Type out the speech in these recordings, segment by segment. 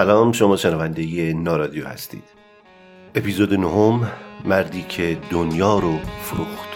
سلام شما شنونده نارادیو هستید. اپیزود نهم مردی که دنیا رو فروخت.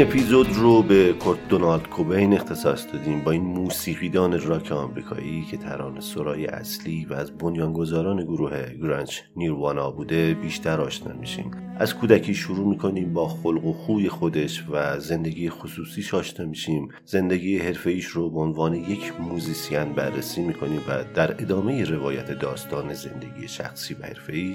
اپیزود رو به کورت دونالد کوبین اختصاص دادیم با این موسیقیدان راک آمریکایی که ترانه سرای اصلی و از بنیانگذاران گروه grunge نیروانا بوده بیشتر آشنا میشیم. از کودکی شروع می‌کنیم با خلق و خوی خودش و زندگی خصوصیش آشنا میشیم. زندگی حرفه‌ای رو به عنوان یک موزیسین بررسی می‌کنیم و در ادامه روایت داستان زندگی شخصی و حرفه‌ای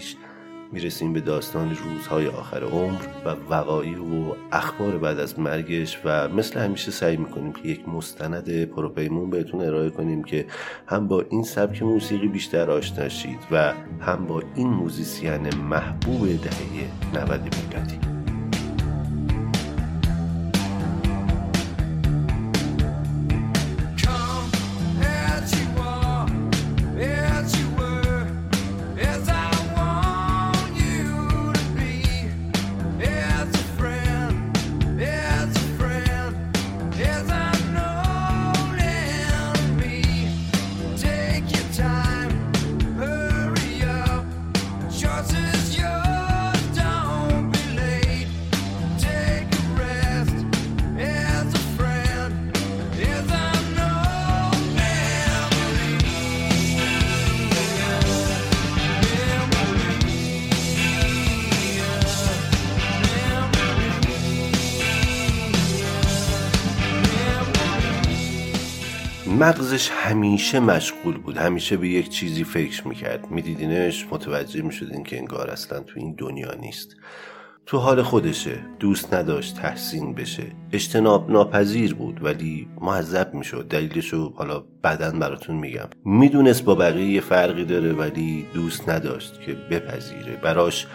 می‌رسیم به داستان روزهای آخر عمر و وقایع و اخبار بعد از مرگش و مثل همیشه سعی می‌کنیم که یک مستند پروپیمون بهتون ارائه کنیم که هم با این سبک موسیقی بیشتر آشنا شید و هم با این موزیسین محبوب دهه 90 میلادی. مغزش همیشه مشغول بود. همیشه به یک چیزی فکر می‌کرد. میدیدینش؟ متوجه می‌شدین که انگار اصلا تو این دنیا نیست. تو حال خودشه. دوست نداشت تحسین بشه. اجتناب ناپذیر بود ولی معذب می‌شد. دلیلشو حالا بعدا براتون میگم. می‌دونست با بقیه یه فرقی داره ولی دوست نداشت که بپذیره. براش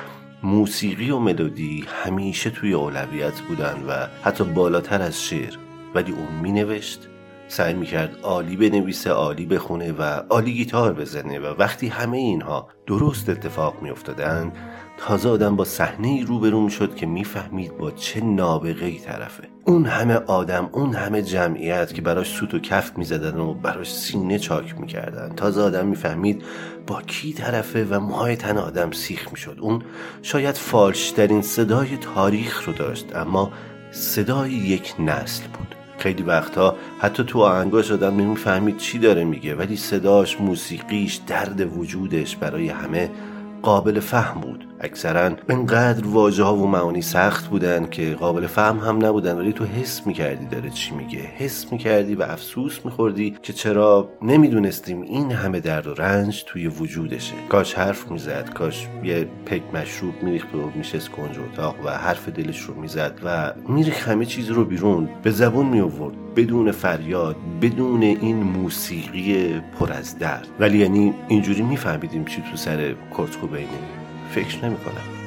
موسیقی و ملودی همیشه توی اولویت بودن و حتی بالاتر از شعر. ولی اون مینوشت. سعی می‌کرد عالی بنویسه عالی بخونه و عالی گیتار بزنه و وقتی همه اینها درست اتفاق میافتادند تازه آدم با صحنه ای روبرو شد که می‌فهمید با چه نابغه ای طرفه. اون همه آدم اون همه جمعیت که براش سوت و کفت می‌زدن و براش سینه چاک می‌کردن. تازه آدم می‌فهمید با کی طرفه و موهای تن آدم سیخ می‌شد. اون شاید فالشترین صدای تاریخ رو داشت اما صدای یک نسل بود. خیلی وقتها حتی تو آهنگاش آدم نمی‌فهمید چی داره میگه ولی صداش موسیقیش درد وجودش برای همه قابل فهم بود. اکثرا انقدر واژه ها و معانی سخت بودن که قابل فهم هم نبودن ولی تو حس می‌کردی داره چی میگه. حس می‌کردی و افسوس میخوردی که چرا نمی‌دونستیم این همه درد و رنج توی وجودشه. کاش حرف می‌زد کاش یه پک مشروب میریخت و میشست کنج اتاق و حرف دلش رو می‌زد و میریخ همه چیز رو بیرون. به زبون میآورد بدون فریاد بدون این موسیقی پر از درد. ولی یعنی اینجوری میفهمیدیم چی تو سر کرت کوبینه فکر نمی کنم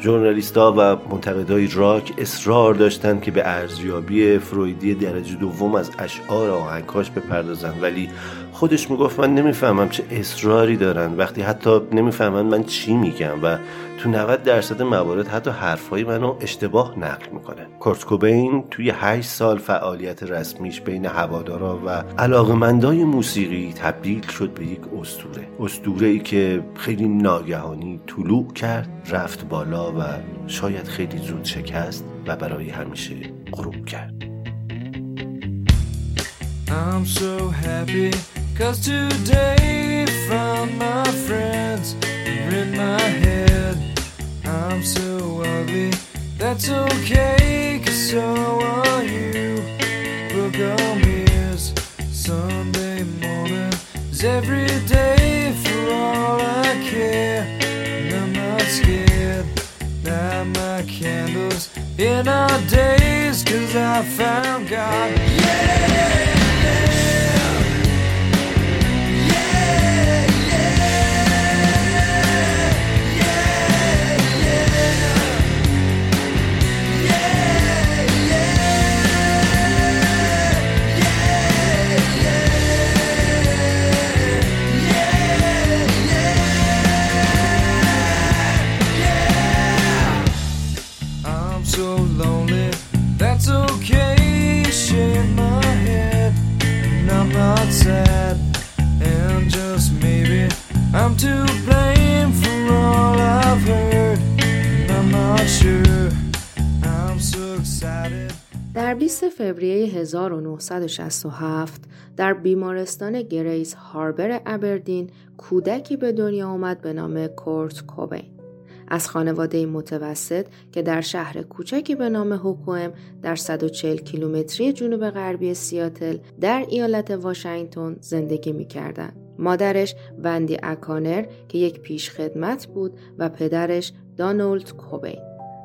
ژورنالیستها و منتقدای راک اصرار داشتند که به ارزیابی فرویدی درجه دوم از اشعار آهنگاش بپردازند ولی خودش می‌گفت من نمی‌فهمم چه اصراری دارن. وقتی حتی نمی‌فهمن من چی میگم و تو 90 درصد موارد حتی حرفهای منو اشتباه نقل می‌کنه. کورت کوبین توی 8 سال فعالیت رسمیش بین هوادارا و علاقمندای موسیقی تبدیل شد به یک استوره استوره ای که خیلی ناگهانی طلوع کرد رفت بالا و شاید خیلی زود شکست و برای همیشه غروب کرد. I'm so happy cause today found my friends in my head. I'm so ugly, that's okay cause so are you. Book on mirrors, Sunday morning. Is every day for all I care And I'm not scared, light my candles in our days cause I found God. Yeah! در 20 فوریه 1967 در بیمارستان گریس هاربر ابردین کودکی به دنیا آمد به نام کورت کوبین. از خانواده متوسط که در شهر کوچکی به نام هوکوئم در 140 کیلومتری جنوب غربی سیاتل در ایالت واشنگتن زندگی می کردن. مادرش وندی اکانر که یک پیشخدمت بود و پدرش دونالد کوبین.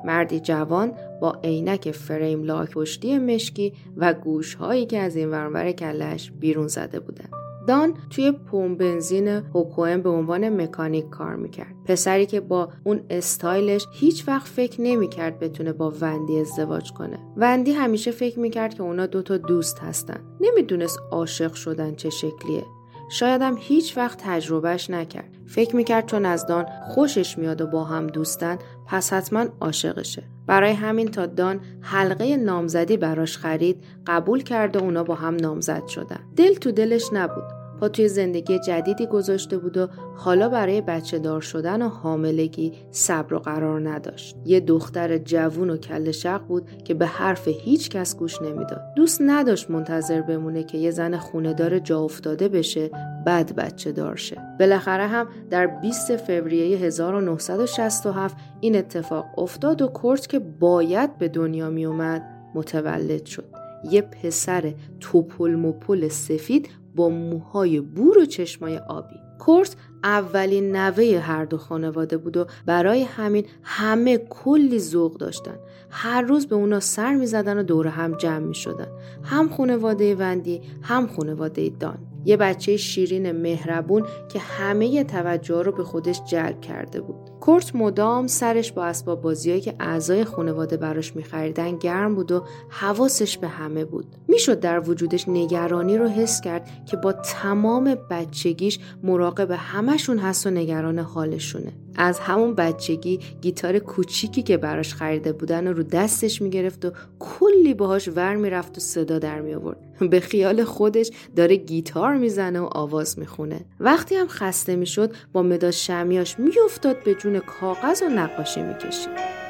مردی جوان با عینک فریم لاک پشتی مشکی و گوشهایی که از این ورانور کلش بیرون زده بودن. دان توی پمپ بنزین هوکوئن به عنوان مکانیک کار می‌کرد. پسری که با اون استایلش هیچ وقت فکر نمی‌کرد بتونه با وندی ازدواج کنه. وندی همیشه فکر می‌کرد که اونا دوتا دوست هستن. نمی‌دونست عاشق شدن چه شکلیه. شایدم هیچ وقت تجربهش نکرد. فکر می‌کرد چون از دان خوشش میاد و با هم دوستن پس حتما عاشقشه. برای همین تا دان حلقه نامزدی براش خرید قبول کرد و اونا با هم نامزد شدن. دل تو دلش نبود. توی زندگی جدیدی گذاشته بود و حالا برای بچه دار شدن و حاملگی صبر و قرار نداشت. یه دختر جوون و کل شق بود که به حرف هیچ کس گوش نمی‌داد. دوست نداشت منتظر بمونه که یه زن خونهدار جا افتاده بشه بعد بچه دار شه. بالاخره هم در 20 فوریه 1967 این اتفاق افتاد و کورت که باید به دنیا می اومد متولد شد. یه پسر توپل مپل سفید با موهای بور و چشمای آبی. کورت اولین نوه هر دو خانواده بود و برای همین همه کلی ذوق داشتن. هر روز به اونا سر می زدن و دور هم جمع می شدن هم خانواده وندی هم خانواده دان. یه بچه شیرین مهربون که همه توجه رو به خودش جلب کرده بود. کورت مدام سرش با اسباب بازیایی که اعضای خانواده براش میخریدن گرم بود و حواسش به همه بود. می‌شد در وجودش نگرانی رو حس کرد که با تمام بچگیش مراقب همشون هست و نگران حالشونه. از همون بچگی گیتار کوچیکی که براش خریده بودن رو دستش می‌گرفت و کلی باهاش ور می‌رفت و صدا در می آورد. به خیال خودش داره گیتار می‌زنه و آواز می‌خونه. وقتی هم خسته می‌شد با مداد شمیاش میافتاد به جون کاغذ و نقاشی می‌کشید.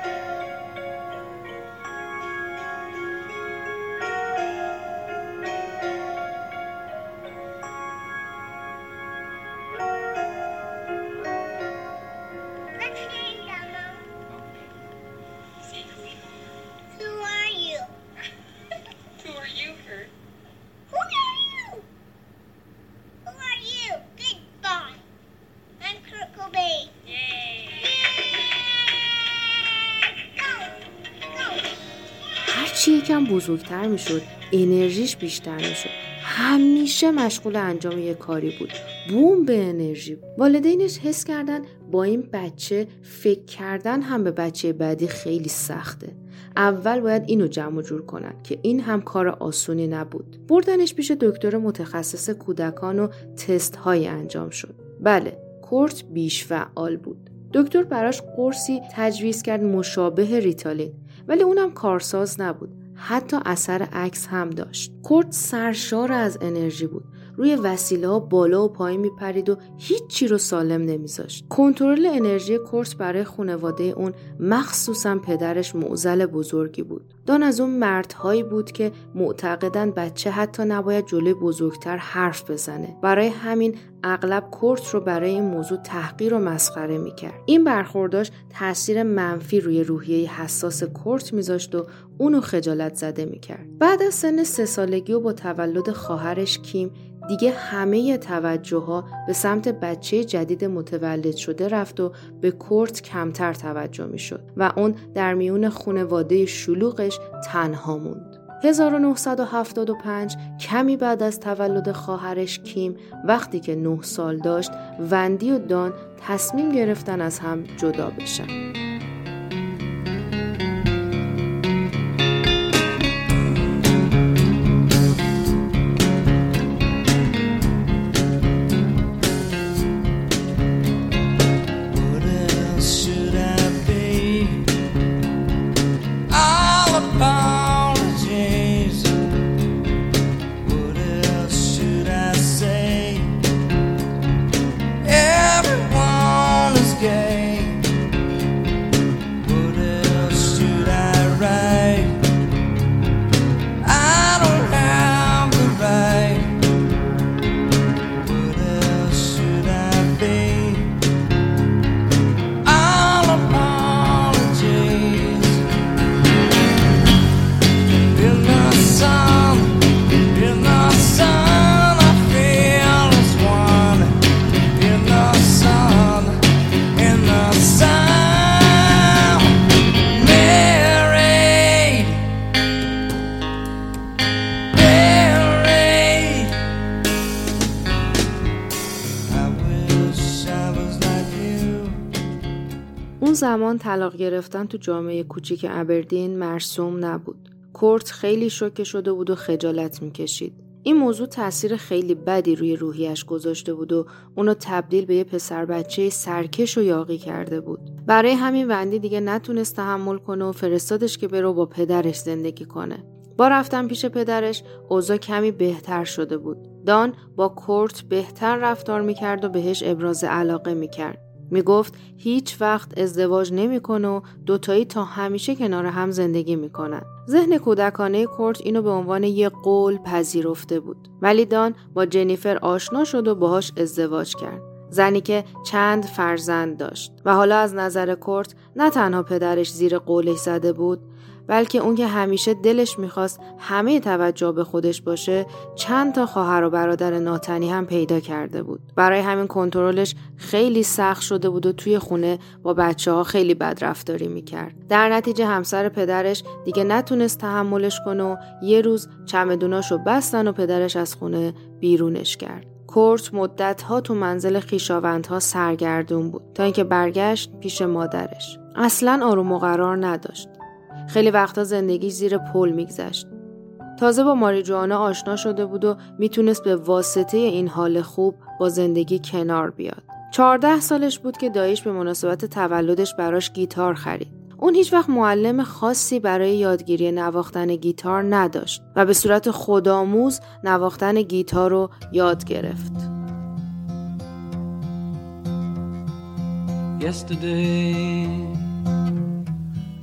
بزرگتر می‌شد. انرژیش بیشتر می‌شد. همیشه مشغول انجام یه کاری بود. بوم به انرژی. والدینش حس کردن با این بچه فکر کردن هم به بچه بعدی خیلی سخته. اول باید اینو جمع جور کنن که این هم کار آسونی نبود. بردنش پیش دکتر متخصص کودکان و تست های انجام شد. بله کورت بیش فعال بود. دکتر براش قرصی تجویز کرد مشابه ریتالین. ولی اونم کارساز نبود. حتی اثر عکس هم داشت. کورت سرشار از انرژی بود. روی وسیله ها بالا و پایین میپرید و هیچی رو سالم نمیذاشت. کنترل انرژی کورت برای خانواده اون مخصوصا پدرش معزل بزرگی بود. دان از اون مردهایی بود که معتقدن بچه حتی نباید جلوی بزرگتر حرف بزنه. برای همین اغلب کورت رو برای این موضوع تحقیر و مسخره می‌کرد این برخورداش تاثیر منفی روی روحیه حساس کورت میذاشت و اونو خجالت زده می‌کرد بعد از سن سه سالگی و با تولد خواهرش کیم دیگه همه توجه ها به سمت بچه جدید متولد شده رفت و به کورت کمتر توجه می شد و اون در میون خونواده شلوغش تنها موند. 1975 کمی بعد از تولد خواهرش کیم وقتی که 9 سال داشت وندی و دان تصمیم گرفتن از هم جدا بشن. زمان طلاق گرفتن تو جامعه کوچیک ابردین مرسوم نبود. کورت خیلی شوکه شده بود و خجالت می‌کشید. این موضوع تاثیر خیلی بدی روی روحیش گذاشته بود و اونو تبدیل به یه پسر بچه سرکش و یاقی کرده بود. برای همین وندی دیگه نتونست تحمل کنه و فرستادش که برو با پدرش زندگی کنه. با رفتن پیش پدرش اوضاع کمی بهتر شده بود. دان با کورت بهتر رفتار می‌کرد و بهش ابراز علاقه می‌کرد. می‌گفت هیچ وقت ازدواج نمی‌کنه و دوتایی تا همیشه کنار هم زندگی می‌کنن. ذهن کودکانه کورت اینو به عنوان یه قول پذیرفته بود. ولی دان با جنیفر آشنا شد و باهاش ازدواج کرد. زنی که چند فرزند داشت و حالا از نظر کورت نه تنها پدرش زیر قولش زده بود بلکه اون که همیشه دلش می‌خواست همه توجه به خودش باشه چند تا خواهر و برادر ناتنی هم پیدا کرده بود. برای همین کنترلش خیلی سخت شده بود و توی خونه با بچه ها خیلی بد رفتاری می‌کرد. در نتیجه همسر پدرش دیگه نتونست تحملش کنه و یه روز چمدوناشو بستن و پدرش از خونه بیرونش کرد. کورت مدت ها تو منزل خیشاوندها سرگردون بود تا اینکه برگشت پیش مادرش. اصلا آروم و قرار نداشت. خیلی وقتا زندگی زیر پل میگذشت. تازه با ماری جوانا آشنا شده بود و می‌تونست به واسطه این حال خوب با زندگی کنار بیاد. چهارده سالش بود که دایش به مناسبت تولدش براش گیتار خرید. اون هیچ وقت معلم خاصی برای یادگیری نواختن گیتار نداشت و به صورت خودآموز نواختن گیتار رو یاد گرفت. Yesterday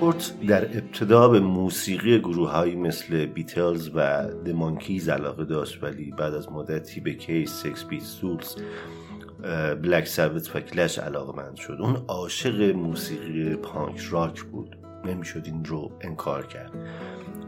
کورت در ابتدا به موسیقی گروه هایی مثل بیتلز و دمانکیز علاقه داشت ولی بعد از مدتی به کیس، سکس بیت سولز، بلک سابت و کلش علاقه مند شد. اون عاشق موسیقی پانک راک بود. نمی‌شد این رو انکار کرد.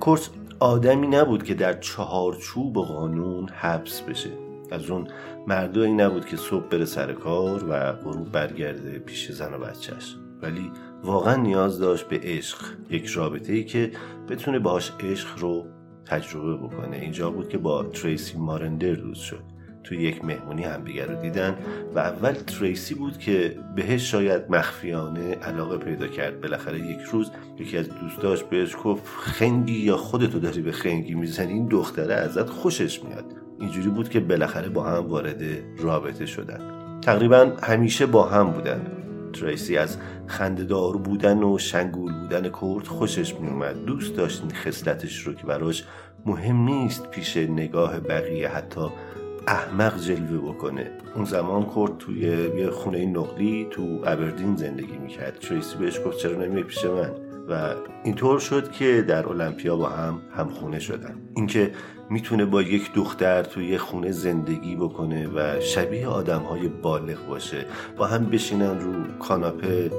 کورت آدمی نبود که در چهارچوب قانون حبس بشه. از اون مردایی نبود که صبح بره سر کار و غروب برگرده پیش زن و بچهش ولی واقعا نیاز داشت به عشق یک رابطه ای که بتونه باهاش عشق رو تجربه بکنه. اینجا بود که با تریسی مارندر دوست شد. توی یک مهمونی همدیگر رو دیدن و اول تریسی بود که بهش شاید مخفیانه علاقه پیدا کرد. بالاخره یک روز یکی از دوستاش بهش گفت خنگی یا خودتو داری به خنگی می‌زنی؟ این دختره ازت خوشش میاد. اینجوری بود که بالاخره با هم وارد رابطه شدن. تقریبا همیشه با هم بودن. تریسی از خندهدار بودن و شنگول بودن کرد خوشش میومد دوست داشت این خصلتش رو که براش مهم نیست پیش نگاه بقیه حتی احمق جلوه بکنه. اون زمان کرد توی یه خونه نقلی تو ابردین زندگی می‌کرد. تریسی بهش گفت چرا نمیای پیش من؟ و اینطور شد که در المپیا با هم همخونه شدن. اینکه می‌تونه با یک دختر توی خونه زندگی بکنه و شبیه آدم های بالغ باشه. با هم بشینن رو کاناپه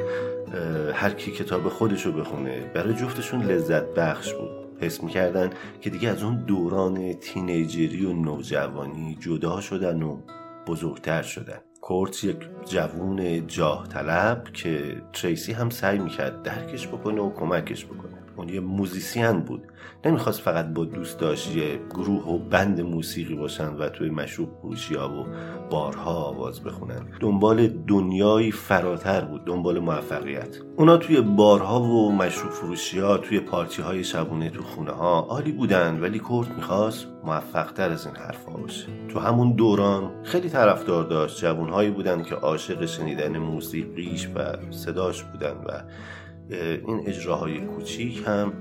هر کی کتاب خودشو بخونه. برای جفتشون لذت بخش بود. حس می‌کردن که دیگه از اون دوران teenager ی و نوجوانی جدا شدن و بزرگتر شدن. کورت یک جوون جاه طلب که تریسی هم سعی می‌کرد درکش بکنه و کمکش بکنه. اون یه موزیسین بود. نمی‌خواست فقط با دوست داشت یه گروه و band موسیقی باشن و توی مشروب فروشی و بارها آواز بخونن. دنبال دنیایی فراتر بود دنبال موفقیت. اونا توی بارها و مشروب فروشی ها توی پارتی های شبونه تو خونه ها عالی بودن ولی کورت می‌خواست موفق تر از این حرفها باشه. تو همون دوران خیلی طرفدار داشت. جوانهایی بودن که عاشق شنیدن موسیقیش و صداش بودن و این اجراهای کوچیک هم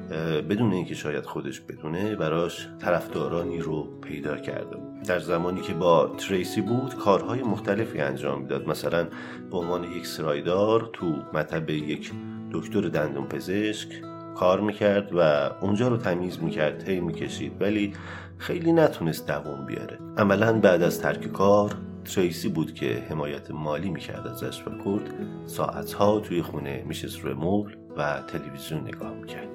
بدون اینکه شاید خودش بدونه براش طرفدارانی رو پیدا کرده در زمانی که با تریسی بود کارهای مختلفی انجام می‌داد. مثلا به عنوان یک سرایدار تو مطب یک دکتر دندون پزشک کار می‌کرد و اونجا رو تمیز می‌کرد هی می‌کشید. ولی خیلی نتونست دوام بیاره. عملا بعد از ترک کار تریسی بود که حمایت مالی می‌کرد ازش و کرد ساعتها توی خونه میشست روی مبل و تلویزیون نگاه می‌کرد.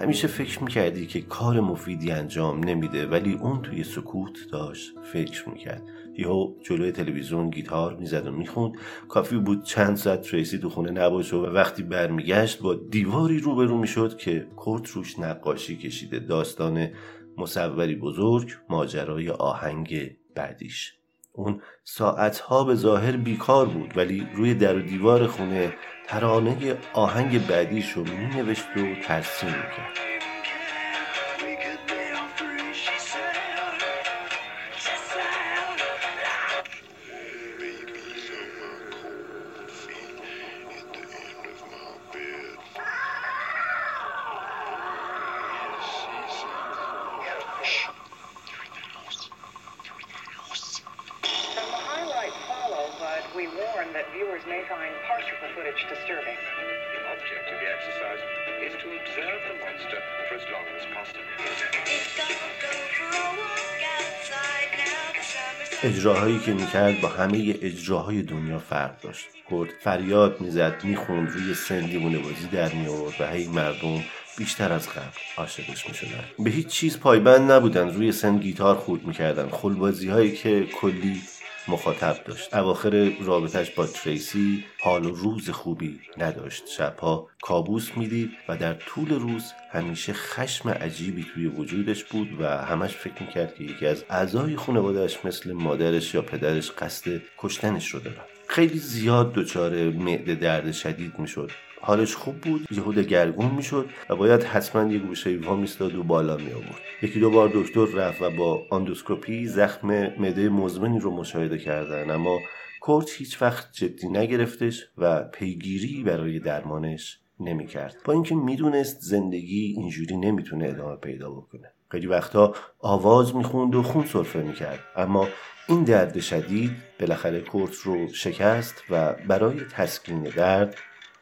همیشه فکر می‌کردی که کار مفیدی انجام نمیده ولی اون توی سکوت داشت فکر می‌کرد. یهو جلوی تلویزیون گیتار می‌زد و می‌خوند. کافی بود چند ساعت تریسی تو خونه نباشه و وقتی برمیگشت با دیواری روبرو می‌شد که کرد روش نقاشی کشیده. داستان مصوری بزرگ ماجرای آهنگ بعدیش. اون ساعتها به ظاهر بیکار بود ولی روی در و دیوار خونه ترانه آهنگ بعدیش رو می نوشت و ترسیم می‌کرد. And اجراهایی که می‌کرد با همه اجراهای دنیا فرق داشت. کرد فریاد می‌زد می‌خوند روی سن دیوونه بازی در میآورد و هی مردم بیشتر از قبل عاشقش می‌شدن به هیچ چیز پایبند نبودن روی سن گیتار خورد می‌کردن خلبازی هایی که کلی مخاطب داشت. اواخر رابطش با تریسی حال و روز خوبی نداشت. شبها کابوس می‌دید و در طول روز همیشه خشم عجیبی توی وجودش بود و همش فکر می‌کرد که یکی از اعضای خانوادهش مثل مادرش یا پدرش قصد کشتنش رو دارن. خیلی زیاد دچار معده درد شدید می‌شد. حالش خوب بود یهو دگرگون می‌شد و باید حتما یه گوشه وا میستاد و بالا می آورد یکی دو بار دکتر رفت و با آندوسکوپی زخم معده مزمنی رو مشاهده کردن اما کورت هیچ وقت جدی نگرفتش و پیگیری برای درمانش نمی‌کرد. با اینکه می‌دونست زندگی اینجوری نمی‌تونه ادامه پیدا بکنه. خیلی وقتا آواز می‌خوند و خون سرفه می‌کرد. اما این درد شدید بالاخره کورت رو شکست و برای تسکین درد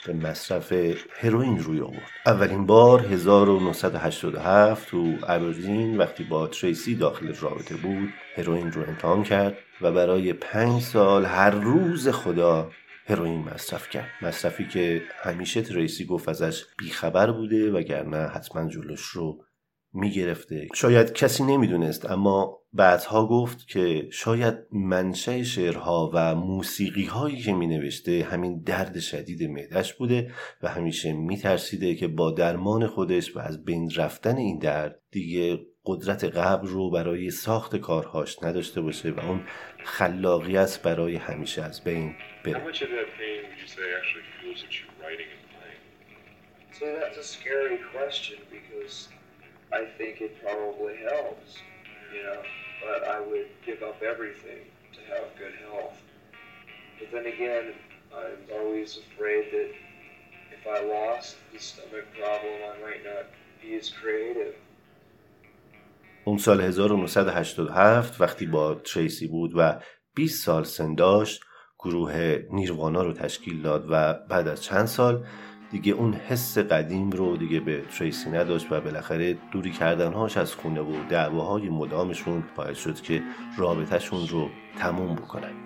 به مصرف هروئین روی آورد. اولین بار 1987 تو ابردین وقتی با تریسی داخل رابطه بود هروئین رو امتحان کرد و برای پنج سال هر روز خدا هروئین مصرف کرد. مصرفی که همیشه تریسی گفت ازش بیخبر بوده وگرنه حتما جلوش رو می‌گرفته شاید کسی نمی‌دونست اما بعدها گفت که شاید منشأ شعرها و موسیقی هایی که می نوشته همین درد شدید معدش بوده و همیشه می ترسیده که با درمان خودش و از بین رفتن این درد دیگه قدرت قبل رو برای ساخت کارهاش نداشته باشه و اون خلاقیت برای همیشه از بین بره much of that pain would you say actually fuels at you writing and playing? So that's a scary question because I think it probably helps, you know, but I would give up everything to have good health. But then again, I'm always afraid that if I lost the stomach problem, I might not be as creative. اون سال 1987 وقتی با تریسی بود و 20 سال سن داشت گروه نیروانا رو تشکیل داد و بعد از چند سال دیگه اون حس قدیم رو دیگه به تریسی نداشت و بالاخره دوری کردنهاش از خونه و دعواهای مدامشون باعث شد که رابطهشون رو تموم بکنن.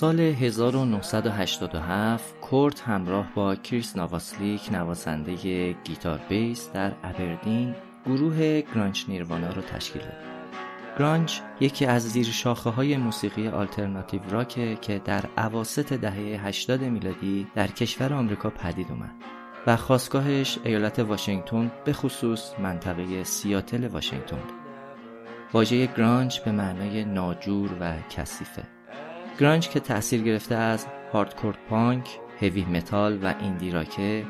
سال 1987 کورت همراه با کریس نواسلیک نوازنده گیتار بیس در ابردین گروه گرانج نیروانا رو تشکیل داد. گرانج یکی از زیر شاخه های موسیقی آلترناتیو راکه که در عواست دهه 80 میلادی در کشور آمریکا پدید اومد و خواستگاهش ایالت واشنگتن به خصوص منطقه سیاتل واشنگتن. واژه گرانج به معنای ناجور و کثیفه. گرانج که تأثیر گرفته از هاردکور پانک، هوی متال و ایندی راکه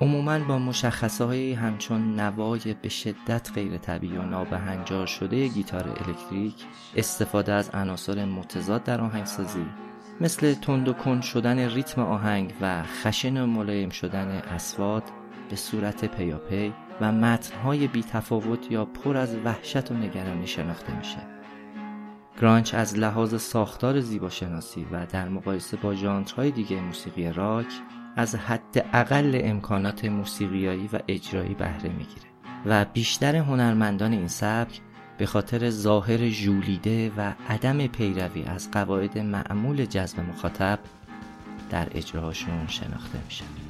عموما با مشخصه های همچون نوای به شدت غیر طبیعی و نابهنجار شده گیتار الکتریک استفاده از عناصر متضاد در آهنگسازی مثل تند و کند شدن ریتم آهنگ و خشن و ملایم شدن اصوات به صورت پیاپی و متنهای بی تفاوت یا پر از وحشت و نگرانی شناخته میشه. گرانچ از لحاظ ساختار زیباشناسی و در مقایسه با ژانرهای دیگه موسیقی راک از حد اقل امکانات موسیقیایی و اجرایی بهره می‌گیره و بیشتر هنرمندان این سبک به خاطر ظاهر ژولیده و عدم پیروی از قواعد معمول جذب مخاطب در اجراهاشون شناخته میشن.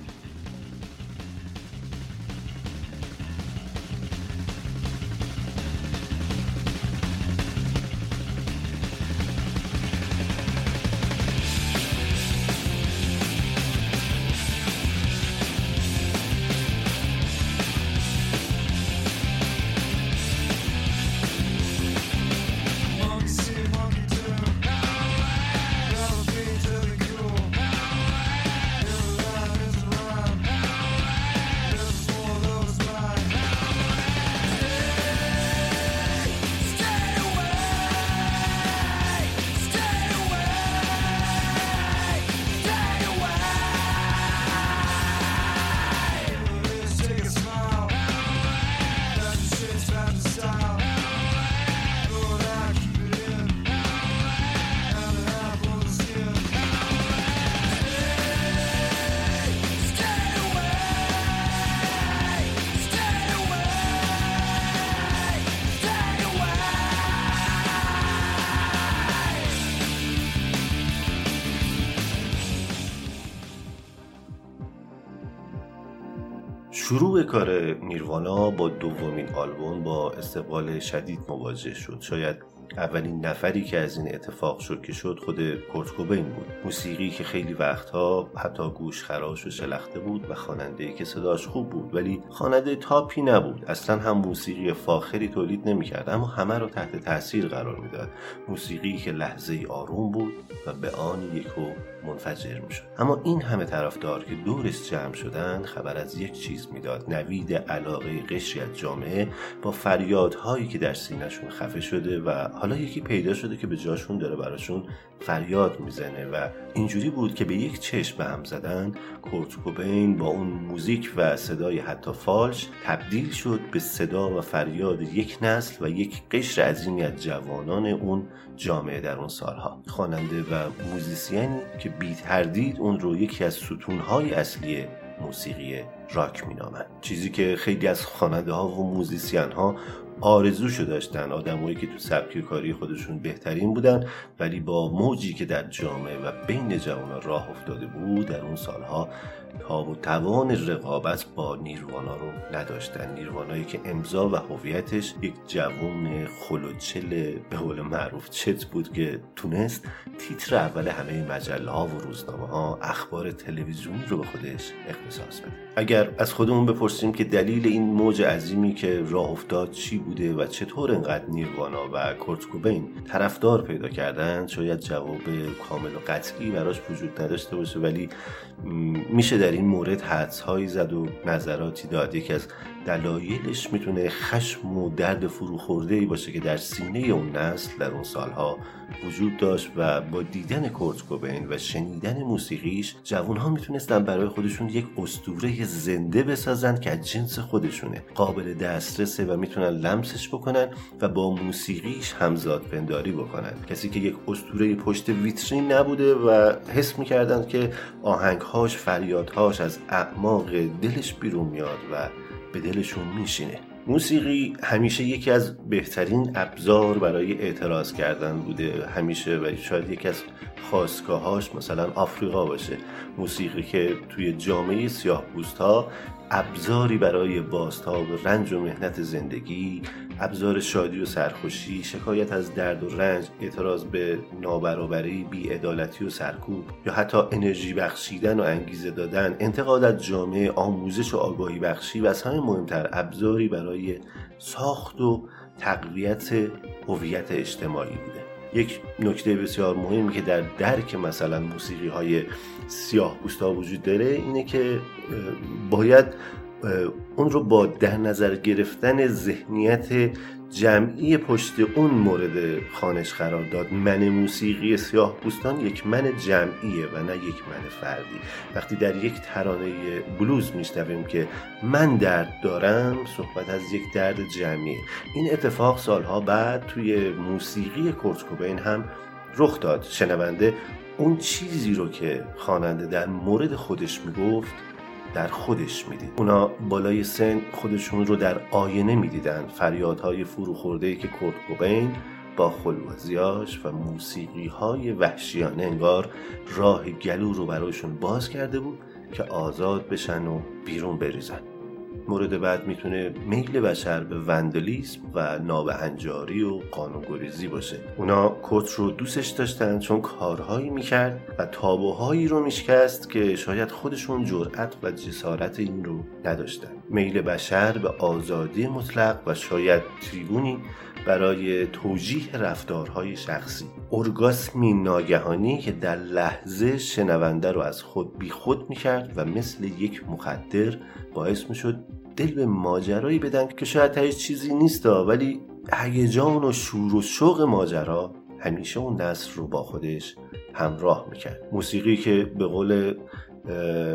شروع کار نیروانا با دومین آلبوم با استقبال شدید مواجه شد. شاید اولین نفری که از این اتفاق شد که شد خود کورت کوبین بود. موسیقی که خیلی وقتها حتی گوش خراش و شلخته بود و خواننده که صداش خوب بود ولی خواننده تاپی نبود. اصلا هم موسیقی فاخری تولید نمی‌کرد اما همه رو تحت تاثیر قرار می‌داد. موسیقی که لحظه آروم بود و به آن یکو منفجر می‌شد. اما این همه طرفدار که دورش جمع شدن خبر از یک چیز می‌داد. نوید علاقه قشری از جامعه با فریادهایی که در سینهشون خفه شده و حالا یکی پیدا شده که به جاشون داره براشون فریاد می‌زنه و اینجوری بود که به یک چشم به هم زدن کورت کوبین با اون موزیک و صدای حتی فالش تبدیل شد به صدا و فریاد یک نسل و یک قشر عظیمی از جوانان اون جامعه در اون سالها. خواننده و موزیسیانی که بی تردید اون رو یکی از ستونهای اصلی موسیقی راک مینامند. چیزی که خیلی از خواننده ها و موزیسین ها آرزوشو داشتن. آدمایی که تو سبک کاری خودشون بهترین بودن ولی با موجی که در جامعه و بین جوان راه افتاده بود در اون سالها تاب و توان رقابت با نیروانا رو نداشتن. نیروانایی که امضا و هویتش یک جوان خلوچل به قول معروف چت بود که تونست تیتر اول همه مجله ها و روزنامه ها اخبار تلویزیونی رو به خودش اختصاص بده. اگر از خودمون بپرسیم که دلیل این موج عظیمی که راه افتاد چی بوده و چطور انقدر نیروانا و کورت کوبین طرفدار پیدا کردن شاید جواب کامل و قطعی براش وجود نداشته باشه ولی میشه در این مورد حدس هایی زد و نظراتی داد. یکی از دلایلش می‌تونه خشم و درد فروخورده ای باشه که در سینه اون نسل در اون سالها وجود داشت و با دیدن کورت کوبین و شنیدن موسیقیش جوان ها می‌تونستن برای خودشون یک اسطوره زنده بسازن که از جنس خودشونه. قابل دسترسه و می‌تونن لمسش بکنن و با موسیقیش همزاد پنداری بکنن. کسی که یک اسطوره پشت ویترین نبوده و حس می‌کردن که آهنگهاش فریادهاش از اعماق دلش بیرون میاد و به دلشون میشینه. موسیقی همیشه یکی از بهترین ابزار برای اعتراض کردن بوده. همیشه و شاید یکی از خواستگاهاش مثلا آفریقا باشه. موسیقی که توی جامعه سیاه ها ابزاری برای بازتاب رنج و مهنت زندگی ابزار شادی و سرخوشی شکایت از درد و رنج اعتراض به نابرابری بیعدالتی و سرکوب یا حتی انرژی بخشیدن و انگیزه دادن انتقاد از جامعه آموزش و آگاهی بخشی و از همه مهمتر ابزاری برای ساخت و تقویت هویت اجتماعی بوده. یک نکته بسیار مهمی که در درک مثلا موسیقی های سیاه پوستا وجود داره اینه که باید اون رو با در نظر گرفتن ذهنیت جمعی پشت اون مورد خانش قرار داد. من موسیقی سیاه پوستان یک من جمعیه و نه یک من فردی. وقتی در یک ترانه بلوز میشنویم که من درد دارم صحبت از یک درد جمعیه. این اتفاق سالها بعد توی موسیقی کورت هم رخ داد. شنونده اون چیزی رو که خواننده در مورد خودش می‌گفت در خودش می‌دید. اونا بالای سن خودشون رو در آینه می‌دیدن. فریادهای فروخورده که کورت کوبین با خلوزیاش و موسیقی های وحشیانه انگار راه گلو رو برایشون باز کرده بود که آزاد بشن و بیرون بریزن. مورد بعد می‌تونه میل بشر به وندلیسم و نابهنجاری و قانونگریزی باشه. اونا کت رو دوستش داشتن چون کارهایی می‌کرد و تابوهایی رو میشکست که شاید خودشون جرأت و جسارت این رو نداشتن. میل بشر به آزادی مطلق و شاید تریبونی برای توجیه رفتارهای شخصی. ارگاسمی ناگهانی که در لحظه شنونده رو از خود بی خود می‌کرد و مثل یک مخدر باعث می‌شد دل به ماجرایی بدن که شاید تهش چیزی نیست ولی هیجان و شور و شوق ماجرا همیشه اون نصر رو با خودش همراه می‌کرد. موسیقی که به قول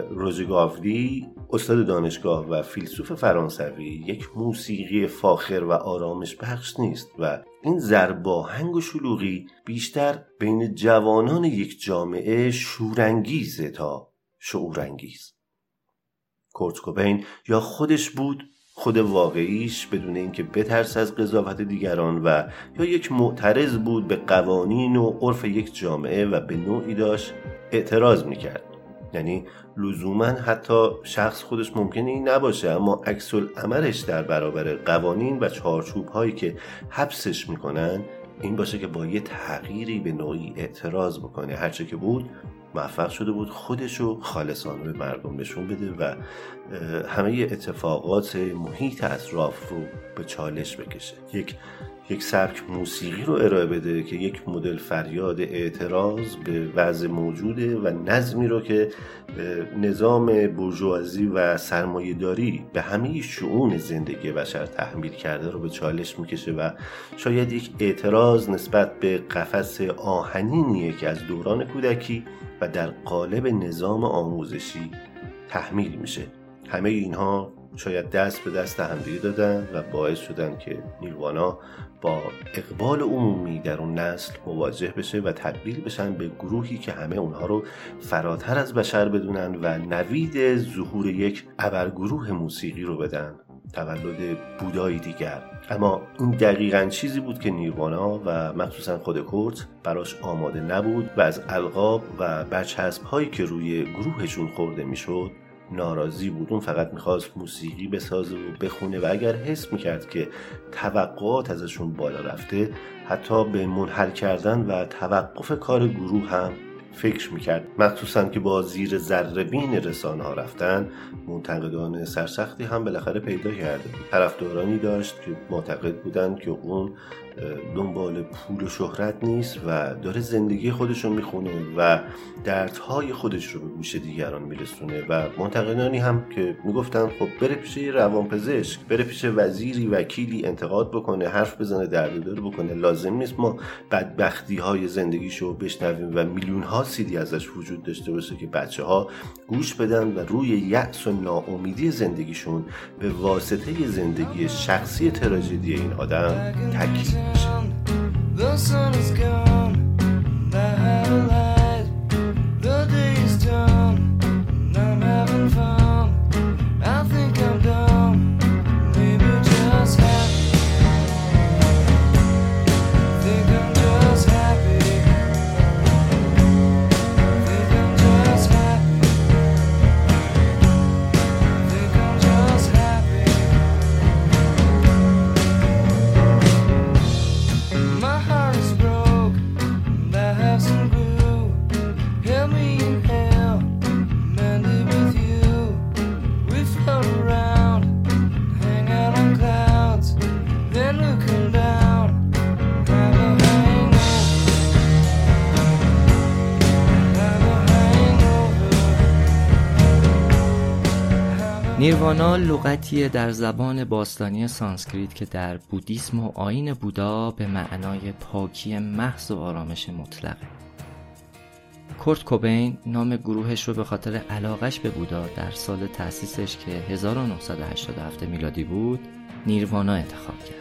روزگاودی استاد دانشگاه و فیلسوف فرانسوی یک موسیقی فاخر و آرامش بخش نیست و این زرباهنگ و شلوغی بیشتر بین جوانان یک جامعه شورانگیزه تا شعورانگیز. کورت کوبین یا خودش بود خود واقعیش بدون اینکه بترس از قضاوت دیگران و یا یک معترض بود به قوانین و عرف یک جامعه و به نوعی داشت اعتراض می‌کرد. یعنی لزوما حتی شخص خودش ممکنه این نباشه اما عکس عملش در برابر قوانین و چارچوب هایی که حبسش می‌کنن این باشه که با یه تغییری به نوعی اعتراض بکنه. هرچه که بود موفق شده بود خودشو خالصانه به مردم نشون بده و همه اتفاقات محیط اطراف رو به چالش بکشه. یک یک سبک موسیقی رو ارائه بده که یک مدل فریاد اعتراض به وضع موجوده و نظمی رو که نظام برجوازی و سرمایهداری به همه شعون زندگی بشر تحمیل کرده رو به چالش می‌کشه و شاید یک اعتراض نسبت به قفس آهنینیه که از دوران کودکی و در قالب نظام آموزشی تحمیل میشه. همه اینها شاید دست به دست همدیگه دادن و باعث شدن که نیروانا با اقبال عمومی در اون نسل مواجه بشه و تبدیل بشن به گروهی که همه اونها رو فراتر از بشر بدونن و نوید ظهور یک ابرگروه موسیقی رو بدن تولد بودایی دیگر. اما این دقیقا چیزی بود که نیروانا و مخصوصا خود کورت براش آماده نبود و از القاب و برچسب هایی که روی گروهشون خورده می‌شد ناراضی بود. اون فقط می‌خواست موسیقی بسازه و بخونه و اگر حس می‌کرد که توقعات ازشون بالا رفته حتی به منحل کردن و توقف کار گروه هم فکر می‌کرد. مخصوصا که با زیر ذربین رسانه ها رفتن منتقدان سرسختی هم بالاخره پیدا کرده. طرفدارانی داشت که معتقد بودند که اون دنبال پول و شهرت نیست و داره زندگی خودش رو می‌خونه و دردهای خودش رو به گوش دیگران میرسونه و منتقدانی هم که می‌گفتن خب بره پیش یه روانپزشک بره پیش وزیری وکیلی انتقاد بکنه حرف بزنه درددار بکنه لازم نیست ما بدبختی های زندگیشو بشنویم و میلیون ها سیدی ازش وجود داشته باشه که بچه ها گوش بدن و روی یأس و ناامیدی زندگیشون به واسطه زندگی شخصی تراژدی این آدم تاکید The sun is gone, نیروانا لغتیه در زبان باستانی سانسکریت که در بودیسم و آین بودا به معنای پاکی محض و آرامش مطلقه. کورت کوبین نام گروهش رو به خاطر علاقش به بودا در سال تأسیسش که 1987 میلادی بود نیروانا انتخاب کرد.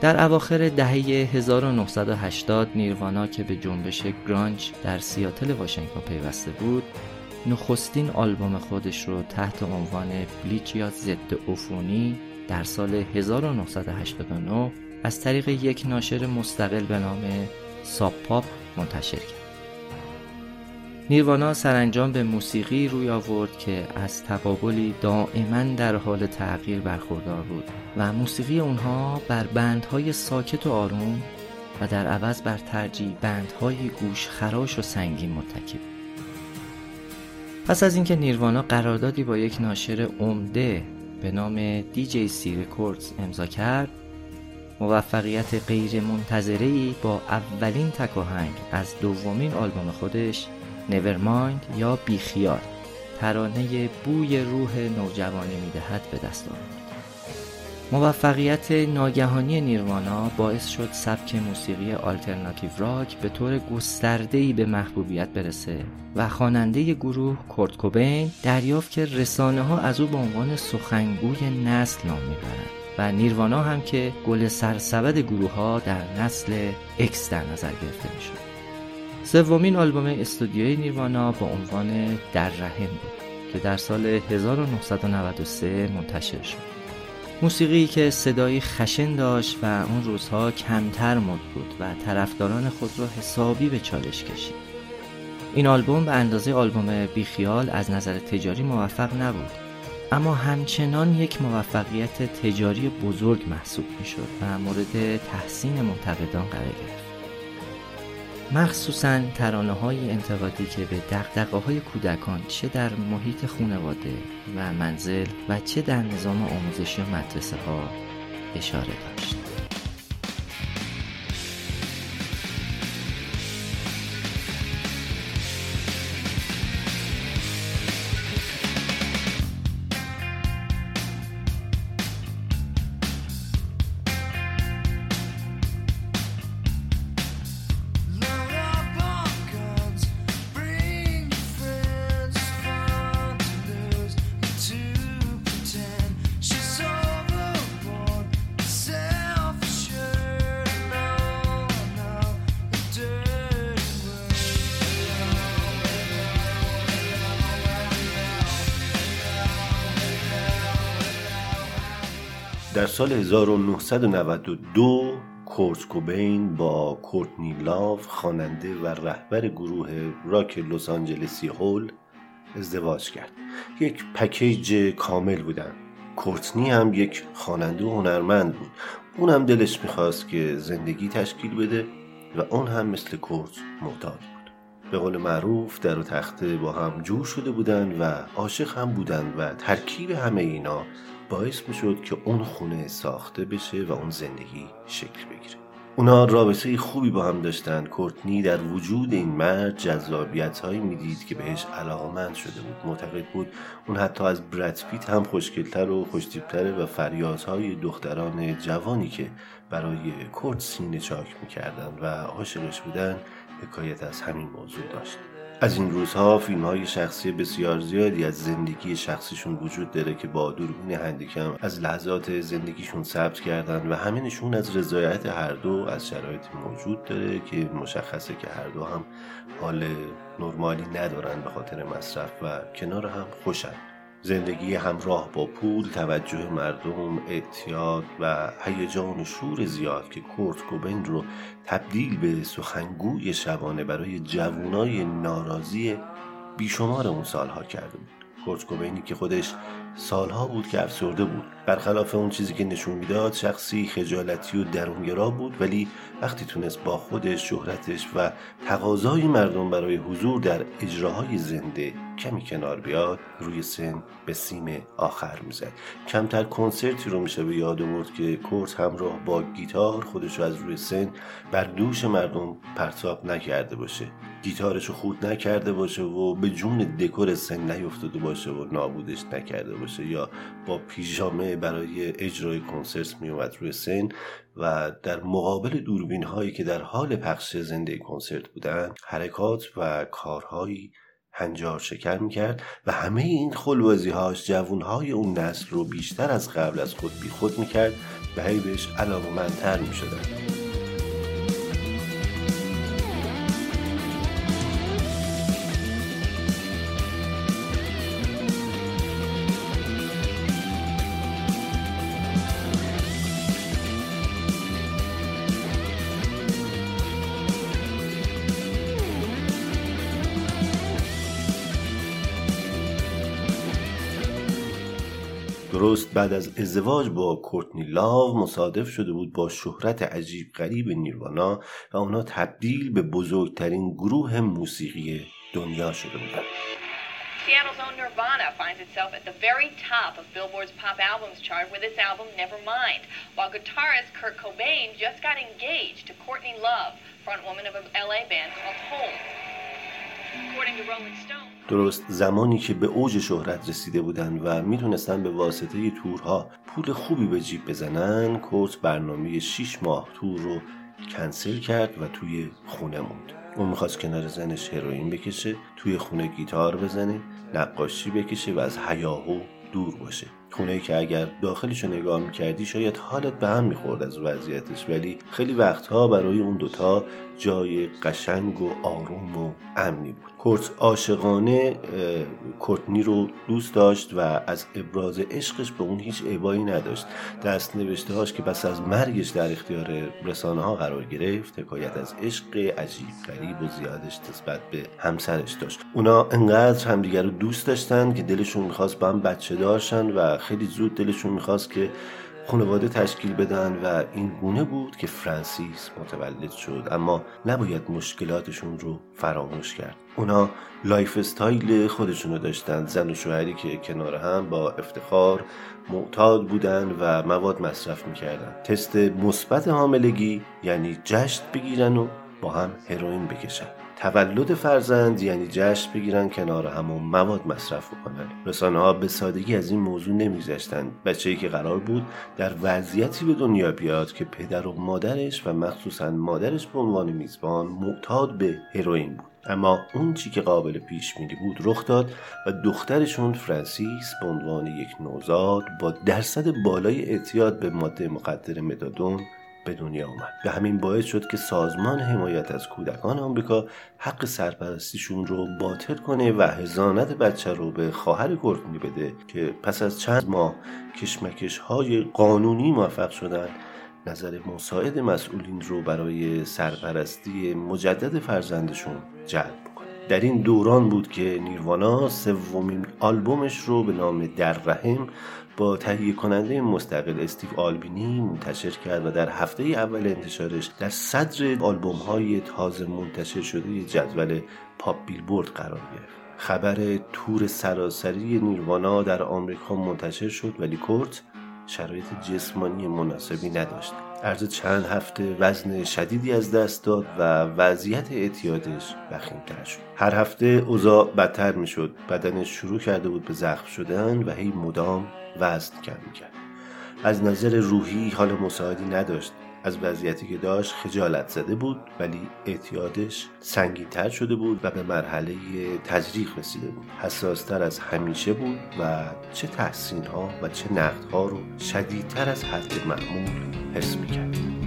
در اواخر دهه 1980 نیروانا که به جنبش گرانج در سیاتل واشنگتن پیوسته بود نخستین آلبوم خودش رو تحت عنوان بلیچ یا ضد عفونی در سال 1989 از طریق یک ناشر مستقل به نام ساب پاپ منتشر کرد. نیروانا سرانجام به موسیقی روی آورد که از تقابلی دائما در حال تغییر برخوردار بود و موسیقی اونها بر بندهای ساکت و آروم و در عوض بر ترجیح بندهای گوش خراش و سنگین متکی. پس از اینکه نیروانا قراردادی با یک ناشر عمده به نام دی جی سی رکوردز امضا کرد موفقیت غیر منتظری با اولین تکاهنگ از دومین آلبوم خودش Nevermind یا بیخیال ترانه بوی روح نوجوانی می‌دهد به دست آورد. موفقیت ناگهانی نیروانا باعث شد سبک موسیقی آلترناتیو راک به طور گسترده‌ای به محبوبیت برسه و خواننده گروه کورت کوبین دریافت که رسانه ها از او به عنوان سخنگوی نسل نام می‌برند و نیروانا هم که گل سرسبد گروه ها در نسل اکس در نظر گرفته می‌شد. سومین آلبوم استودیوی نیروانا با عنوان در رحم بود که در سال 1993 منتشر شد. موسیقی که صدایی خشن داشت و اون روزها کمتر مد بود و طرفداران خود را حسابی به چالش کشید. این آلبوم به اندازه آلبوم بیخیال از نظر تجاری موفق نبود اما همچنان یک موفقیت تجاری بزرگ محسوب می شد و مورد تحسین منتقدان قرار گرفت. مخصوصا ترانه های انتقادی که به دقدقه های کودکان چه در محیط خانواده و منزل و چه در نظام آموزشی و مدرسه ها اشاره داشت. سال 1992 کورت کوبین با کورتنی لاو خواننده و رهبر گروه راک لس آنجلسی هول ازدواج کرد. یک پکیج کامل بودن. کورتنی هم یک خواننده و هنرمند بود. اون هم دلش می‌خواست که زندگی تشکیل بده و اون هم مثل کورت معتاد بود. به قول معروف در و تخته با هم جور شده بودن و عاشق هم بودن و ترکیب همه اینا باعث می شد که اون خونه ساخته بشه و اون زندگی شکل بگیره. اونا رابطه خوبی با هم داشتن. کورتنی در وجود این مرد جذابیت هایی می‌دید که بهش علاقمند شده بود. معتقد بود اون حتی از برد پیت هم خوشگلتر و خوشتیبتره و فریادهای دختران جوانی که برای کورت سینه چاک می‌کردن و عاشقش بودن حکایت از همین موضوع داشت. از این روزها فیلم های شخصی بسیار زیادی از زندگی شخصیشون وجود داره که با دوربین هندیکم از لحظات زندگیشون ثبت کردن و همه نشون از رضایت هر دو از شرایط موجود داره که مشخصه که هر دو هم حال نرمالی ندارن به خاطر مصرف و کنار هم خوشن. زندگی همراه با پول، توجه مردم، اعتیاد و هیجان و شور زیاد که کورت کوبین رو تبدیل به سخنگوی شبانه برای جوانای ناراضی بیشمار اون سالها کرده بود. کورت کوبینی که خودش سالها بود که افسرده بود برخلاف اون چیزی که نشون می‌داد شخصی خجالتی و درونگرا بود ولی وقتی تونست با خودش شهرتش و تقاضای مردم برای حضور در اجراهای زنده کمی کنار بیاد روی سن به سیم آخر می‌زد. کمتر کنسرتی رو میشه به یاد آورد که کورت همراه با گیتار خودش رو از روی سن بر دوش مردم پرتاب نکرده باشه. گیتارش رو خود نکرده باشه و به جون دکور سن نیفتاده باشه و نابودش نکرده باشه یا با پیژامه برای اجرای کنسرت میومد روی سن و در مقابل دوربین هایی که در حال پخش زنده کنسرت بودن حرکات و کارهایی هنجار شکر می‌کرد و همه این خلوازی هاش جوون اون نسل رو بیشتر از قبل از خود بی خود می‌کرد و هی بهش علاقمندتر می‌شدن. درست بعد از ازدواج با کورتنی لاو مصادف شده بود با شهرت عجیب غریب نیروانا و اونا تبدیل به بزرگترین گروه موسیقی دنیا شده بودند. Seattle's own Nirvana finds itself at the very top of Billboard's pop albums chart with its album Nevermind, while guitarist Kurt Cobain just got engaged to Courtney Love, frontwoman of a LA band called Hole. درست زمانی که به اوج شهرت رسیده بودند و می‌تونستن به واسطه تورها پول خوبی به جیب بزنن کورت برنامه 6 ماه تور رو کنسل کرد و توی خونه موند. اون می‌خواست کنار زنش هروئین بکشه توی خونه گیتار بزنه نقاشی بکشه و از هیاهو دور باشه. خونه که اگر داخلش رو نگاه می‌کردی شاید حالت به هم می‌خورد از وضعیتش. ولی خیلی وقتها برای اون دوتا جای قشنگ و آروم و امنی بود. کورت عاشقانه کورتنی رو دوست داشت و از ابراز عشقش به اون هیچ عبایی نداشت. دست نوشته هاش که پس از مرگش در اختیار رسانه ها قرار گرفت حکایت از عشق عجیب غریب و زیادش نسبت به همسرش داشت. اونا انقدر همدیگر رو دوست داشتن که دلشون می‌خواست با هم بچه دارشن و خیلی زود دلشون می‌خواست که خانواده تشکیل بدن و این گونه بود که فرانسیس متولد شد. اما نباید مشکلاتشون رو فراموش کرد. اونا lifestyle خودشونو داشتن. زن و شوهری که کنار هم با افتخار معتاد بودن و مواد مصرف می‌کردن. تست مثبت حاملگی یعنی جشن بگیرن و با هم هروئین بکشن. تولد فرزند یعنی جشن بگیرن کنار هم و مواد مصرف بکنن. رسانه ها به سادگی از این موضوع نمیگذشتن. بچه‌ای که قرار بود در وضعیتی به دنیا بیاد که پدر و مادرش و مخصوصا مادرش به عنوان میزبان معتاد به هروئین بود. اما اون چی که قابل پیش بینی بود رخ داد و دخترشون فرانسیس به عنوان یک نوزاد با درصد بالای اعتیاد به ماده مقدر متادون به دنیا اومد به همین باعث شد که سازمان حمایت از کودکان آمریکا حق سرپرستیشون رو باطل کنه و هزانت بچه رو به خواهر کورتنی بده که پس از چند ماه کشمکش های قانونی موفق شدن نظر مساعد مسئولین رو برای سرپرستی مجدد فرزندشون جلب کنه در این دوران بود که نیروانا سومین آلبومش رو به نام در رحم با تهیه کننده مستقل استیو آلبینی منتشر کرد و در هفته اول انتشارش در صدر آلبوم های تازه منتشر شده جدول پاپ بیلبورد قرار گرفت. خبر تور سراسری نیروانا در آمریکا منتشر شد ولی کورت شرایط جسمانی مناسبی نداشت. عرض چند هفته وزن شدیدی از دست داد و وضعیت اعتیادش وخیمتر شد. هر هفته اوضاع بدتر می‌شد. بدنش شروع کرده بود به زخم شدن و هی مدام وزن کم می‌کرد. از نظر روحی حال مساعدی نداشت. از وضعیتی که داشت خجالت زده بود ولی اعتیادش سنگینتر شده بود و به مرحله تجریح رسیده بود. حساستر از همیشه بود و چه تحسین ها و چه نقد ها رو شدیدتر از حد معمول حس می‌کرد.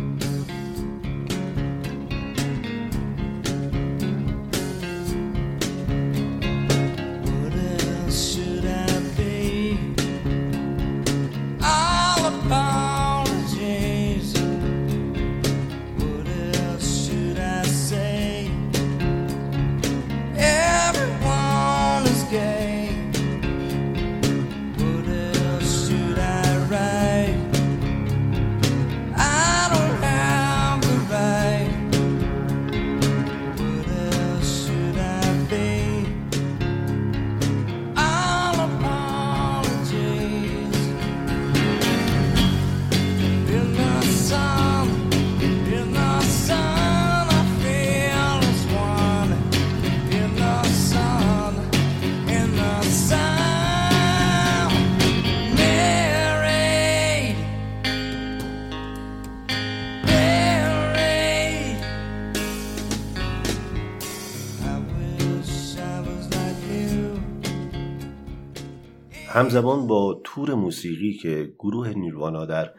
همزمان با تور موسیقی که گروه نیروانا در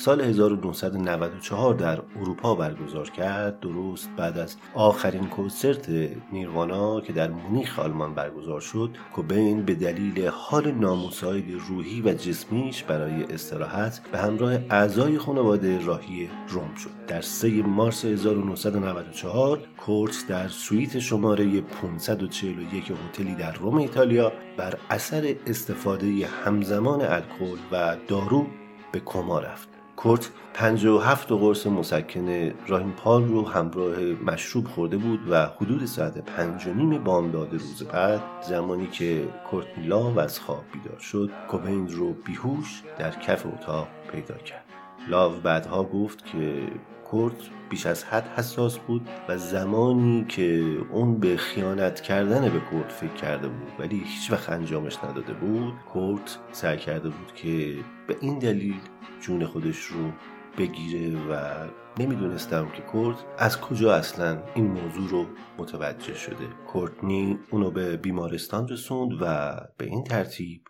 سال 1994 در اروپا برگزار کرد درست بعد از آخرین کنسرت نیروانا که در مونیخ آلمان برگزار شد کوبین به دلیل حال نامساعد روحی و جسمیش برای استراحت به همراه اعضای خانواده راهی روم شد. در 3 مارس 1994 کورت در سویت شماره 541 هتلی در روم ایتالیا بر اثر استفاده همزمان الکل و دارو به کما رفت. کورت 57 قرص مسکن راهینپال رو همراه مشروب خورده بود و حدود ساعت پنج و نیم بامداد روز بعد زمانی که کورتنی لاو از خواب بیدار شد کوبین رو بیهوش در کف اتاق پیدا کرد. لاو بعدها گفت که کورت بیش از حد حساس بود و زمانی که اون به خیانت کردن به کورت فکر کرده بود ولی هیچ وقت انجامش نداده بود کورت سعی کرده بود که به این دلیل جون خودش رو بگیره و نمی‌دونستم که کورت از کجا اصلا این موضوع رو متوجه شده. کورتنی اونو به بیمارستان رسوند و به این ترتیب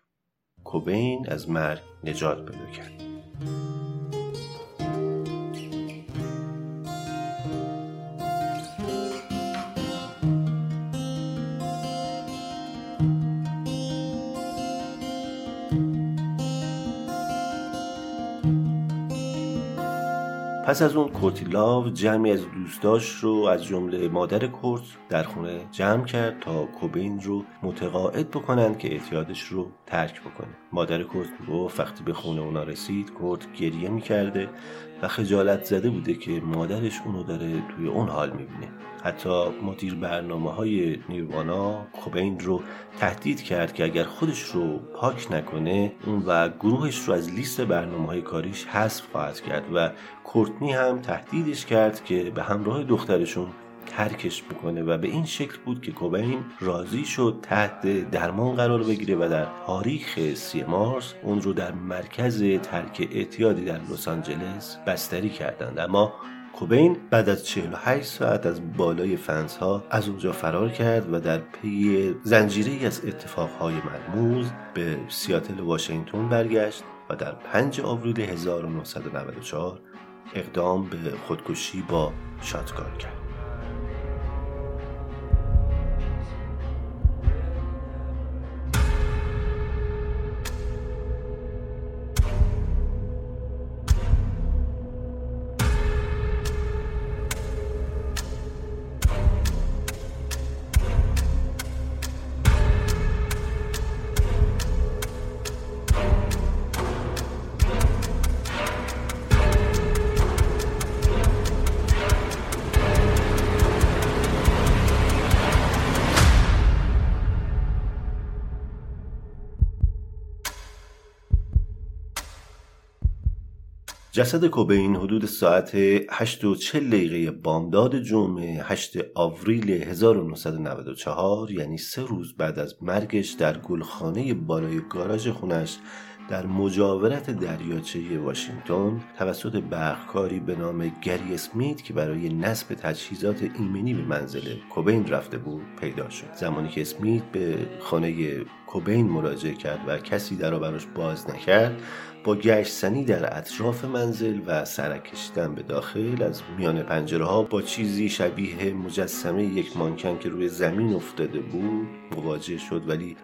کوبین از مرگ نجات پیدا کرد. پس از اون کورتیلاو جمعی از دوستاش رو از جمله مادر کورت در خونه جمع کرد تا کوبین رو متقاعد بکنن که اعتیادش رو ترک بکنه. مادر کورت گفت وقتی به خونه اونا رسید کورت گریه می‌کرده و خجالت زده بوده که مادرش اونو داره توی اون حال می‌بینه. حتی مدیر برنامه های نیروانا کوبین رو تهدید کرد که اگر خودش رو پاک نکنه اون و گروهش رو از لیست برنامه های کاریش حذف خواهد کرد و کورتنی هم تهدیدش کرد که به همراه دخترشون ترکش بکنه و به این شکل بود که کوبین راضی شد تحت درمان قرار بگیره و در تاریخ سی مارس اون رو در مرکز ترک اعتیادی در لس آنجلس بستری کردند. اما کوبین بعد از 48 ساعت از بالای فنس ها از اونجا فرار کرد و در پی زنجیره از اتفاقهای مرموز به سیاتل واشنگتن برگشت و در 5 آوریل 1994 اقدام به خودکشی با شاتگان کرد. جسد کوبین حدود ساعت 8 و 40 دقیقه بامداد جمعه 8 آوریل 1994 یعنی سه روز بعد از مرگش در گلخانه بالای گاراژ خونش در مجاورت دریاچه واشنگتن توسط برقکاری به نام گری اسمیت که برای نصب تجهیزات ایمنی به منزل کوبین رفته بود پیدا شد. زمانی که اسمیت به خانه کوبین مراجعه کرد و کسی در براش باز نکرد با گشتنی در اطراف منزل و سرک کشیدن به داخل از میان پنجره ها با چیزی شبیه مجسمه یک مانکن که روی زمین افتاده بود مواجه شد ولی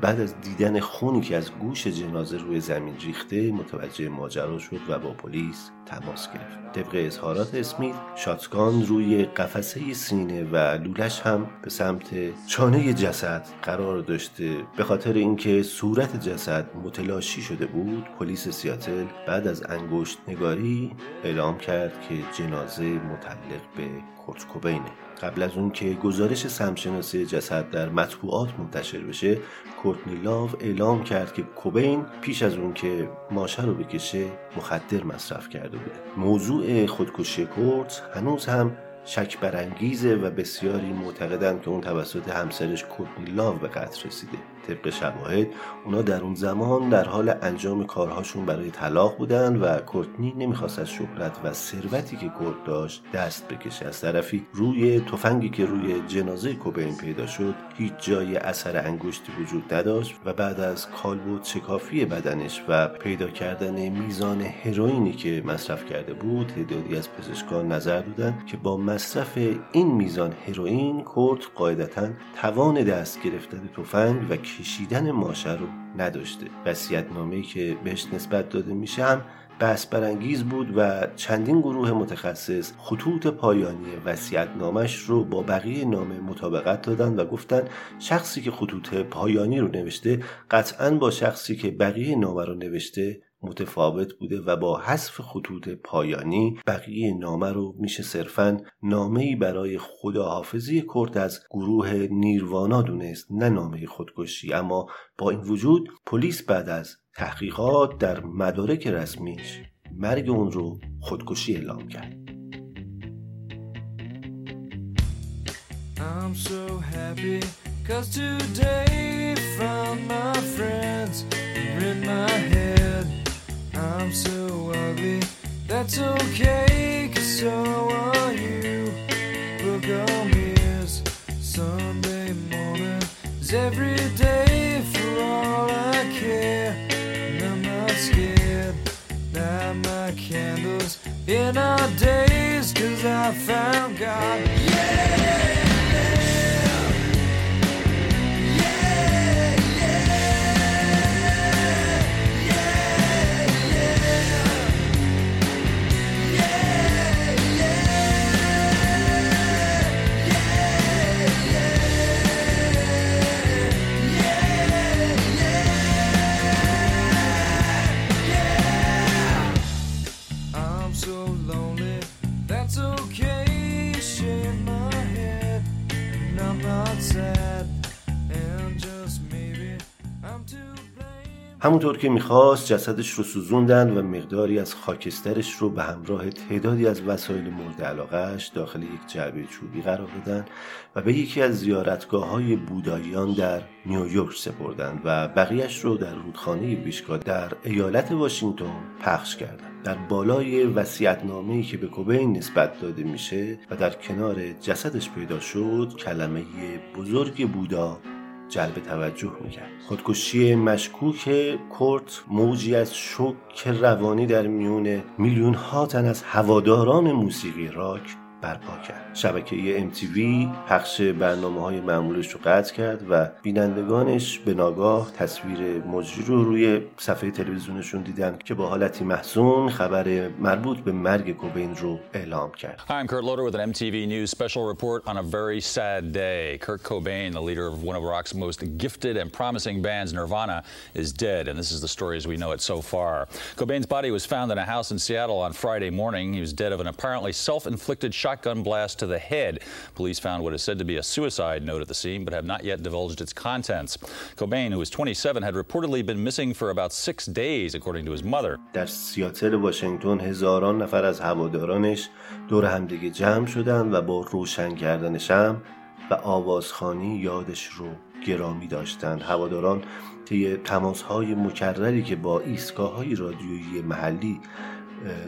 بعد از دیدن خونی که از گوش جنازه روی زمین ریخته متوجه ماجرا شد و با پلیس تماس گرفت. طبق اظهارات اسمیت شاتگان روی قفسه سینه و لولش هم به سمت چانه جسد قرار داشته. به خاطر اینکه صورت جسد متلاشی شده بود پلیس سیاتل بعد از انگشت نگاری اعلام کرد که جنازه متعلق به کورت کوبینه قبل از اون که گزارش سمشناسی جسد در مطبوعات منتشر بشه کورتنی لاو اعلام کرد که کوبین پیش از اون که ماشه رو بکشه مخدر مصرف کرده بوده. موضوع خودکشی کورت هنوز هم شک برانگیزه و بسیاری معتقدند که اون توسط همسرش کورتنی لاو به قتل رسیده. طبق شواهد اونا در اون زمان در حال انجام کارهاشون برای طلاق بودن و کورتنی نمی‌خواست از شهرت و ثروتی که کورت داشت دست بکشه. از طرفی روی تفنگی که روی جنازه کوبین پیدا شد هیچ جای اثر انگشتی وجود نداشت و بعد از کالبد شکافی بدنش و پیدا کردن میزان هروئینی که مصرف کرده بود تعدادی از پزشکان نظر دادند که با مصرف این میزان هروئین کورت قاعدتا توان دست گرفتن تفنگ و کشیدن ماشه رو نداشته. وصیت‌نامه‌ای که بهش نسبت داده میشه هم بحث برانگیز بود و چندین گروه متخصص خطوط پایانی وصیت‌نامش رو با بقیه نامه مطابقت دادن و گفتن شخصی که خطوط پایانی رو نوشته قطعا با شخصی که بقیه نامه رو نوشته متفاوت بوده و با حذف خطوط پایانی بقیه نامه رو میشه صرفا نامه برای خداحافظی کرد از گروه نیروانا دونست نه نامه خودکشی اما با این وجود پلیس بعد از تحقیقات در مدارک رسمیش مرگ اون رو خودکشی اعلام کرد I'm so happy cause today found my friends in my head. I'm so ugly. That's okay, cause so are you. Look on me Sunday morning is every day for all I care. And I'm not scared. Light my candles in our days, cause I found God. همونطور که می‌خواست جسدش رو سوزوندن و مقداری از خاکسترش رو به همراه تعدادی از وسایل مورد علاقهش داخل یک جعبه چوبی قرار دادن و به یکی از زیارتگاه های بوداییان در نیویورک سپردند و بقیهش رو در رودخانه ویشکا در ایالت واشنگتن پخش کردند در بالای وسیعتنامه‌ای که به کوبین نسبت داده میشه و در کنار جسدش پیدا شد کلمه بزرگ بودا جلب توجه می‌کرد. خودکشی مشکوک کورت موجی از شوک روانی در میون میلیون ها تن از هواداران موسیقی راک برپا کرد شبکه MTV پخش برنامه های معمولش رو قطع کرد و بینندگانش به ناگاه تصویر مجری رو روی صفحه تلویزیونشون دیدن که با حالتی محزون خبر مربوط به مرگ کوبین رو اعلام کرد Hi, I'm Kurt Loder with an MTV News special report on a very sad day. Kurt Cobain, the leader of one of rock's most gifted and promising bands, Nirvana, is dead, and this is the story as we know it so far. Cobain's body was found in a house in Seattle on Friday morning. He was dead of an apparently self-inflicted shotgun blast to the head. Police found what is said to be a suicide note at the scene, but have not yet divulged its contents. Cobain, who was 27, had reportedly been missing for about six days, according to his mother. در سیاتل واشنگتن هزاران نفر از هوادارانش دور همدیگه جمع شدند و با روشن کردن شم و آوازخانی یادش رو گرامی داشتند هواداران طی تماسهای مکرری که با ایستگاه های رادیویی محلی اه،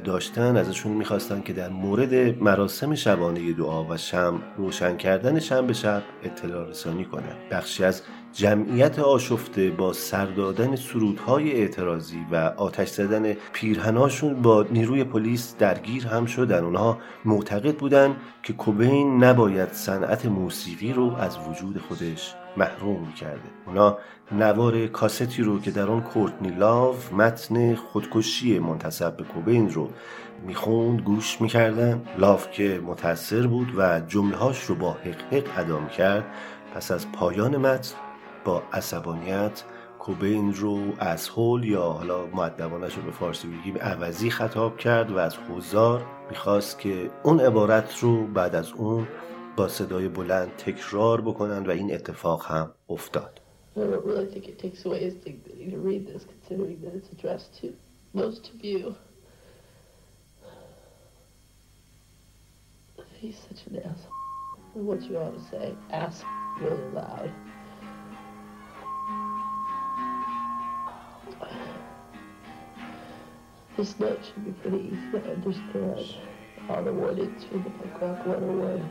داشتن ازشون می‌خواستن که در مورد مراسم شبانه دعا و شم روشن کردن شم به شب اطلاع رسانی کنند بخشی از جمعیت آشفته با سر دادن سرودهای اعتراضی و آتش زدن پیرهناشون با نیروی پلیس درگیر هم شدن. اونها معتقد بودن که کوبین نباید صنعت موسیقی رو از وجود خودش محروم کرده. اونا نوار کاستی رو که در آن کورتنی لاو متن خودکشی منتصب به کوبین رو می‌خوند گوش می‌کردن. لاف که متأثر بود و جملهاش رو با حق حق ادا می‌کرد پس از پایان متن با عصبانیت کوبین رو از هول یا حالا معدبانش رو به فارسی بگیم عوضی خطاب کرد و از حضار می‌خواست که اون عبارت رو بعد از اون با صدای بلند تکرار بکنن و این اتفاق هم افتاد. I don't really think it takes away his dignity to read this, considering that it's addressed to most of you. He's such an asshole. What you ought to say, ass really loud. This note should be pretty easy to understand. All the warnings from the punk rock 101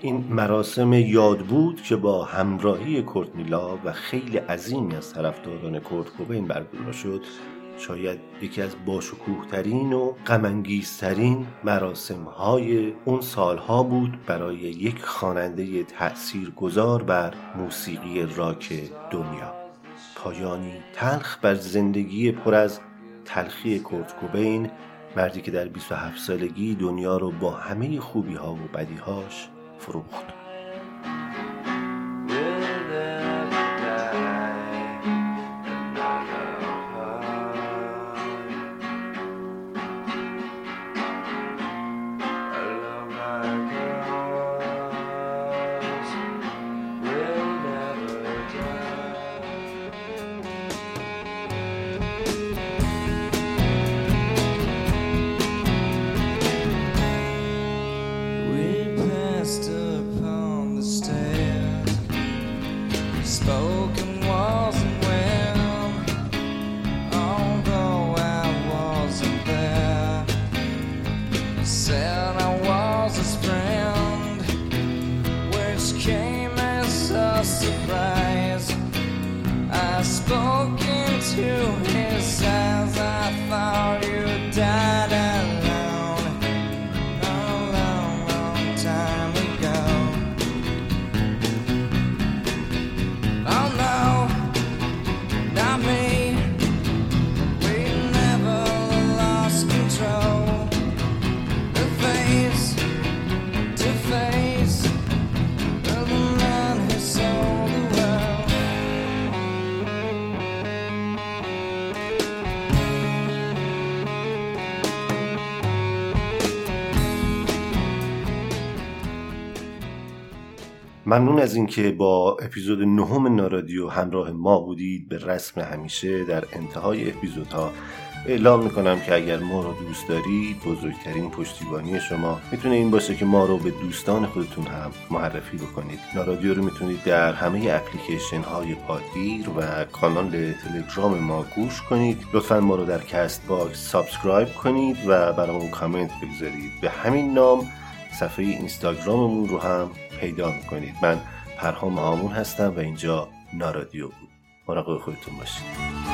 این مراسم یاد بود که با همراهی کورت میلا و خیلی عظیمی از طرفداران کورت کوبین برگزار شد. شاید یکی از باشکوهترین و غمانگیزترین مراسم های اون سالها بود برای یک خواننده تأثیر گذار بر موسیقی راک دنیا. پایانی تلخ بر زندگی پر از تلخی کورت کوبین مردی که در 27 سالگی دنیا رو با همه خوبی ها و بدی هاش فروخت. ممنون از اینکه با اپیزود نهم نارادیو همراه ما بودید. به رسم همیشه در انتهای اپیزودها اعلام می‌کنم که اگر ما رو دوست دارید بزرگترین پشتیبانی شما می‌تونه این باشه که ما رو به دوستان خودتون هم معرفی بکنید. نارادیو رو می‌تونید در همه اپلیکیشن های پادگیر و کانال تلگرام ما گوش کنید. لطفا ما رو در کست باکس subscribe کنید و برامون کامنت بگذارید. به همین نام صفحه اینستاگراممون رو هم پیدا می‌کنید. من پرهام آمون هستم و اینجا نارادیو بود. مراقب خودتون باشید.